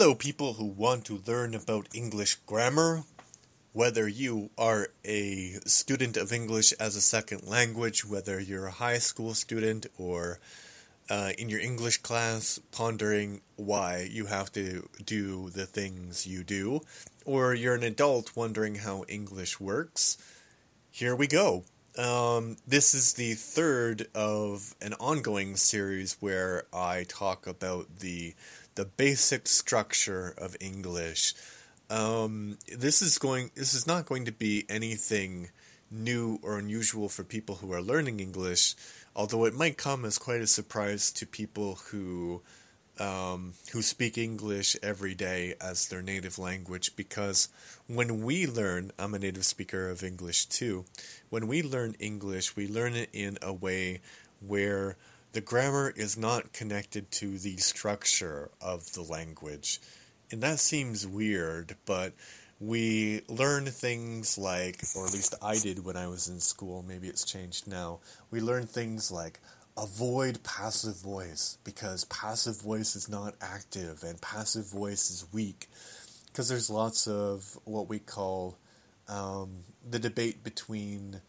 Hello, people who want to learn about English grammar. Whether you are a student of English as a second language, whether you're a high school student or uh, in your English class pondering why you have to do the things you do, or you're an adult wondering how English works, here we go. Um, this is the third of an ongoing series where I talk about the the basic structure of English. Um, this is going. This is not going to be anything new or unusual for people who are learning English, although it might come as quite a surprise to people who um, who speak English every day as their native language. Because when we learn, I'm a native speaker of English too. When we learn English, we learn it in a way where the grammar is not connected to the structure of the language. And that seems weird, but we learn things like, or at least I did when I was in school, maybe it's changed now. We learn things like avoid passive voice because passive voice is not active and passive voice is weak. Because there's lots of what we call um, the debate between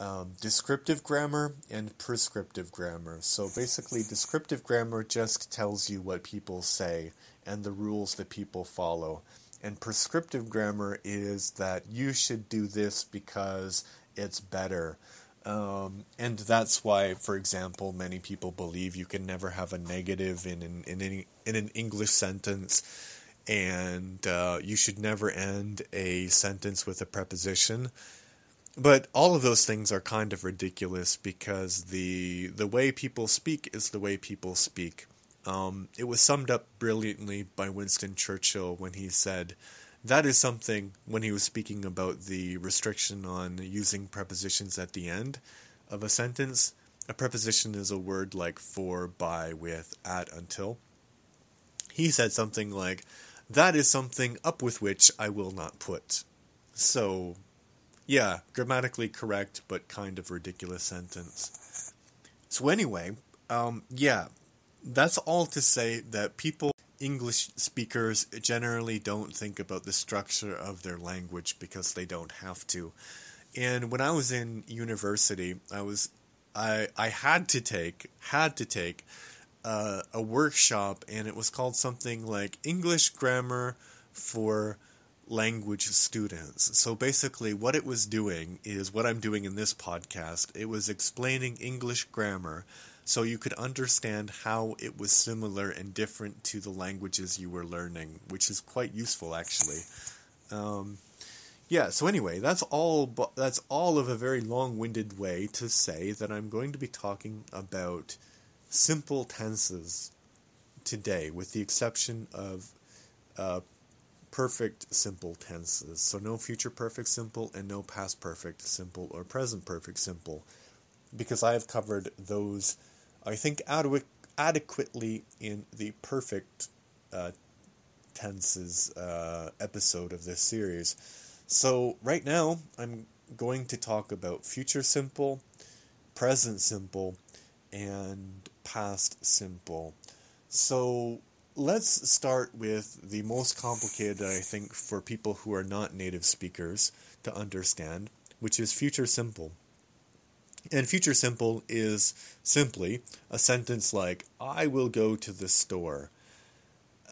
um, descriptive grammar and prescriptive grammar. So basically, descriptive grammar just tells you what people say and the rules that people follow. And prescriptive grammar is that you should do this because it's better. Um, and that's why, for example, many people believe you can never have a negative in an, in, any, in an English sentence, and uh, you should never end a sentence with a preposition but all of those things are kind of ridiculous because the the way people speak is the way people speak. Um, it was summed up brilliantly by Winston Churchill when he said, "That is something." When he was speaking about the restriction on using prepositions at the end of a sentence, a preposition is a word like for, by, with, at, until. He said something like, "That is something up with which I will not put." So yeah, grammatically correct, but kind of ridiculous sentence. So, anyway, um, yeah, that's all to say that people, English speakers, generally don't think about the structure of their language because they don't have to. And when I was in university, I was I I had to take had to take uh, a workshop, and it was called something like English grammar for language students. So basically, what it was doing is what I'm doing in this podcast. It was explaining English grammar so you could understand how it was similar and different to the languages you were learning, which is quite useful actually. Um, yeah. So anyway, that's all. That's all of a very long-winded way to say that I'm going to be talking about simple tenses today, with the exception of uh, perfect simple tenses. So no future perfect simple and no past perfect simple or present perfect simple. Because I have covered those, I think, adequately in the perfect uh, tenses uh, episode of this series. So right now, I'm going to talk about future simple, present simple, and past simple. So let's start with the most complicated, I think, for people who are not native speakers to understand, which is future simple. And future simple is simply a sentence like, I will go to the store.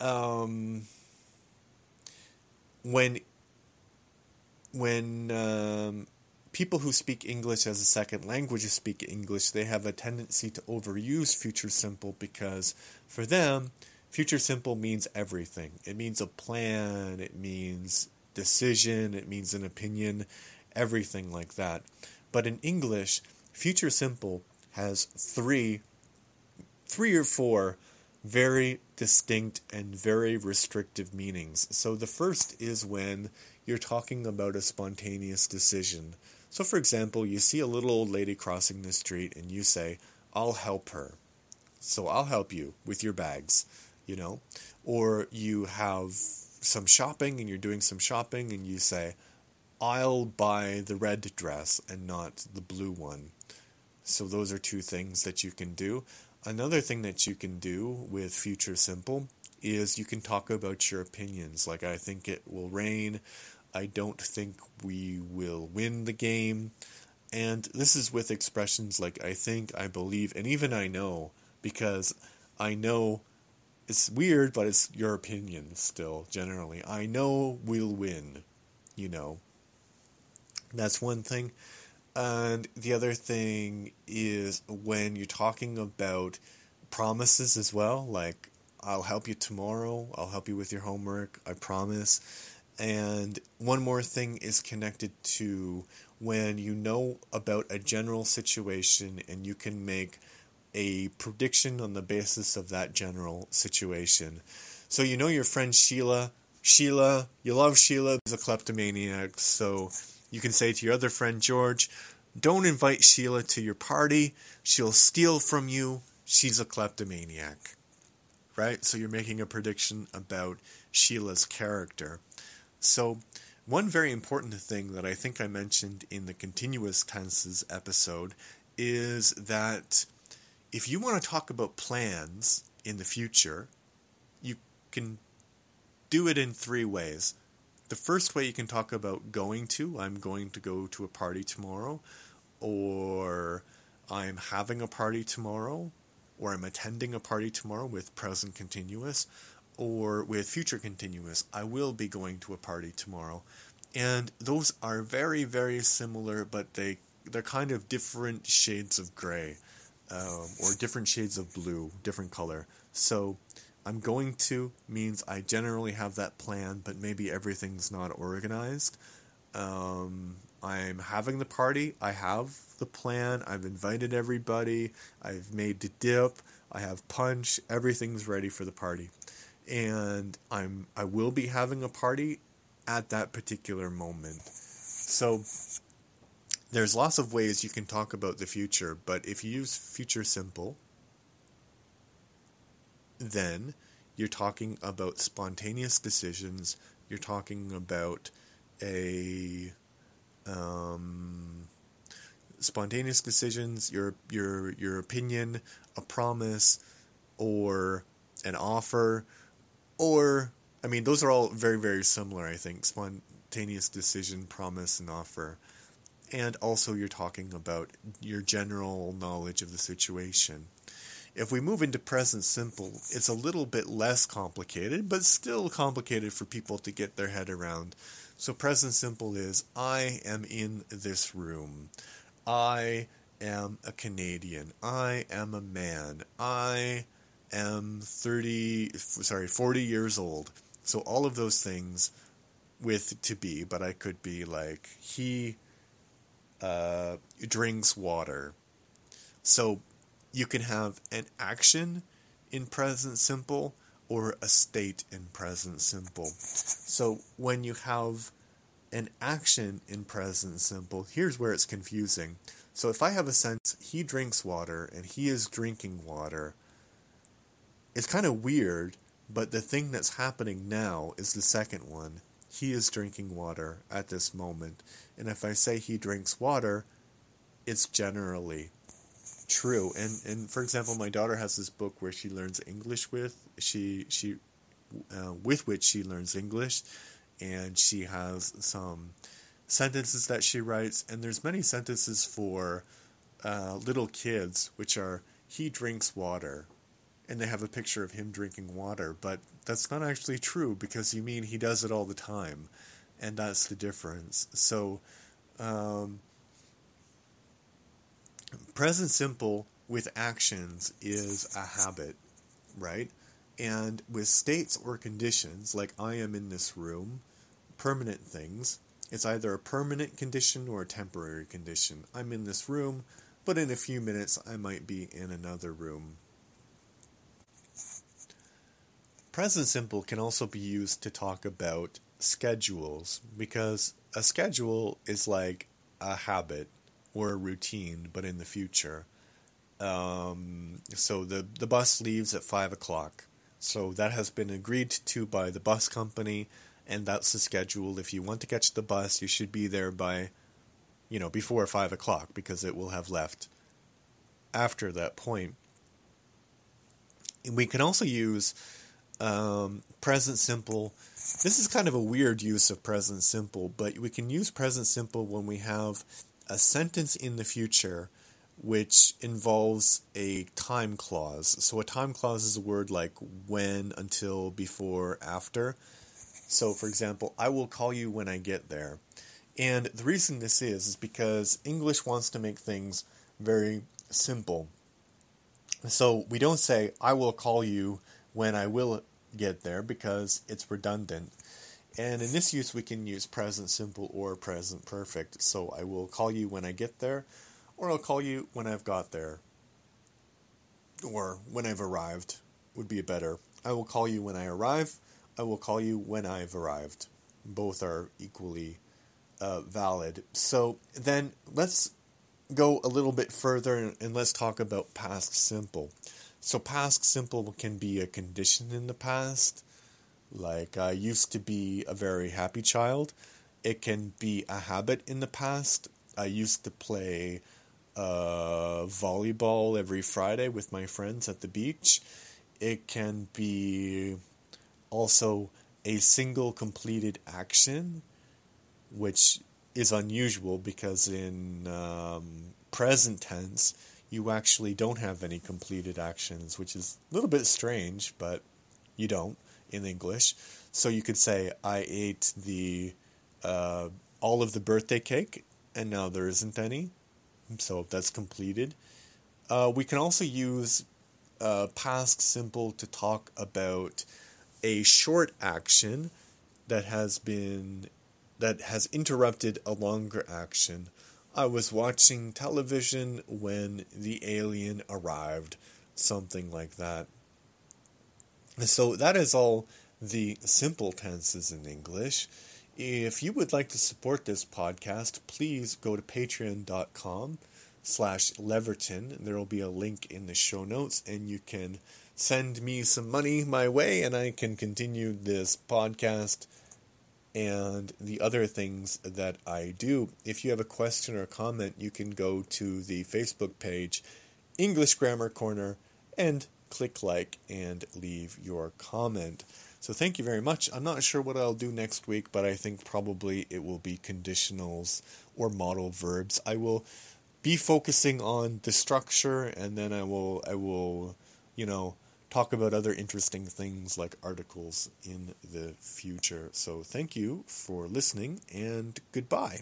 Um, when when um, people who speak English as a second language speak English, they have a tendency to overuse future simple because for them, Future simple means everything. It means a plan, it means decision, it means an opinion, everything like that. But in English, future simple has three three or four very distinct and very restrictive meanings. So the first is when you're talking about a spontaneous decision. So for example, you see a little old lady crossing the street and you say, "I'll help her." So I'll help you with your bags you know, or you have some shopping and you're doing some shopping and you say, I'll buy the red dress and not the blue one. So those are two things that you can do. Another thing that you can do with future simple is you can talk about your opinions. Like, I think it will rain. I don't think we will win the game. And this is with expressions like I think, I believe, and even I know, because I know it's weird, but it's your opinion still, generally. I know we'll win, you know. That's one thing. And the other thing is when you're talking about promises as well, like, I'll help you tomorrow, I'll help you with your homework, I promise. And one more thing is connected to when you know about a general situation and you can make a prediction on the basis of that general situation. So you know your friend Sheila. Sheila, you love Sheila, a kleptomaniac. So you can say to your other friend George, don't invite Sheila to your party. She'll steal from you. She's a kleptomaniac. Right? So you're making a prediction about Sheila's character. So, one very important thing that I think I mentioned in the continuous tenses episode is that if you want to talk about plans in the future, you can do it in three ways. The first way you can talk about going to, I'm going to go to a party tomorrow, or I'm having a party tomorrow, or I'm attending a party tomorrow with present continuous, or with future continuous, I will be going to a party tomorrow. And those are very, very similar, but they, they're kind of different shades of gray um, or different shades of blue, different color. So I'm going to means I generally have that plan, but maybe everything's not organized. Um, I'm having the party. I have the plan. I've invited everybody. I've made the dip. I have punch. Everything's ready for the party, and I'm I will be having a party at that particular moment. So there's lots of ways you can talk about the future, but if you use future simple, then you're talking about spontaneous decisions. You're talking about a um, spontaneous decisions, your your your opinion, a promise, or an offer, or I mean, those are all very very similar. I think spontaneous decision, promise, and offer and also you're talking about your general knowledge of the situation. If we move into present simple, it's a little bit less complicated, but still complicated for people to get their head around. So, present simple is I am in this room. I am a Canadian. I am a man. I am 30, sorry, 40 years old. So, all of those things with to be, but I could be like, he uh, drinks water. So you can have an action in present simple or a state in present simple. So when you have an action in present simple, here's where it's confusing. So if I have a sense he drinks water and he is drinking water, it's kind of weird, but the thing that's happening now is the second one he is drinking water at this moment. And if I say he drinks water, it's generally true. And and for example, my daughter has this book where she learns English with she she uh, with which she learns English, and she has some sentences that she writes. And there's many sentences for uh, little kids, which are he drinks water, and they have a picture of him drinking water, but that's not actually true because you mean he does it all the time, and that's the difference. So, um, present simple with actions is a habit, right? And with states or conditions, like I am in this room, permanent things, it's either a permanent condition or a temporary condition. I'm in this room, but in a few minutes I might be in another room Present simple can also be used to talk about schedules because a schedule is like a habit or a routine, but in the future. Um, so the the bus leaves at five o'clock. So that has been agreed to by the bus company, and that's the schedule. If you want to catch the bus, you should be there by, you know, before five o'clock because it will have left after that point. We can also use um, present simple. This is kind of a weird use of present simple, but we can use present simple when we have a sentence in the future which involves a time clause. So a time clause is a word like when, until, before, after. So, for example, I will call you when I get there. And the reason this is is because English wants to make things very simple. So we don't say I will call you when I will get there because it's redundant. And in this use we can use present simple or present perfect. So I will call you when I get there or I'll call you when I've got there. Or when I've arrived would be better. I will call you when I arrive. I will call you when I've arrived. Both are equally uh, valid. So then let's go a little bit further and, and let's talk about past simple. So past simple can be a condition in the past, like I used to be a very happy child. It can be a habit in the past. I used to play uh, volleyball every Friday with my friends at the beach. It can be also a single completed action, which is unusual because in um, present tense, you actually don't have any completed actions, which is a little bit strange, but you don't in English. So you could say, I ate the uh, all of the birthday cake, and now there isn't any. So that's completed. Uh, we can also use uh, past simple to talk about a short action that has been that has interrupted a longer action. I was watching television when the alien arrived, something like that. So that is all the simple tenses in English. If you would like to support this podcast, please go to patreon.com slash leverton. There will be a link in the show notes, and you can send me some money my way, and I can continue this podcast and the other things that I do. If you have a question or a comment, you can go to the Facebook page, English Grammar Corner, and click like and leave your comment. So thank you very much. I'm not sure what I'll do next week, but I think probably it will be conditionals or modal verbs. I will be focusing on the structure and then I will I will, you know, talk about other interesting things like articles in the future. So thank you for listening and goodbye.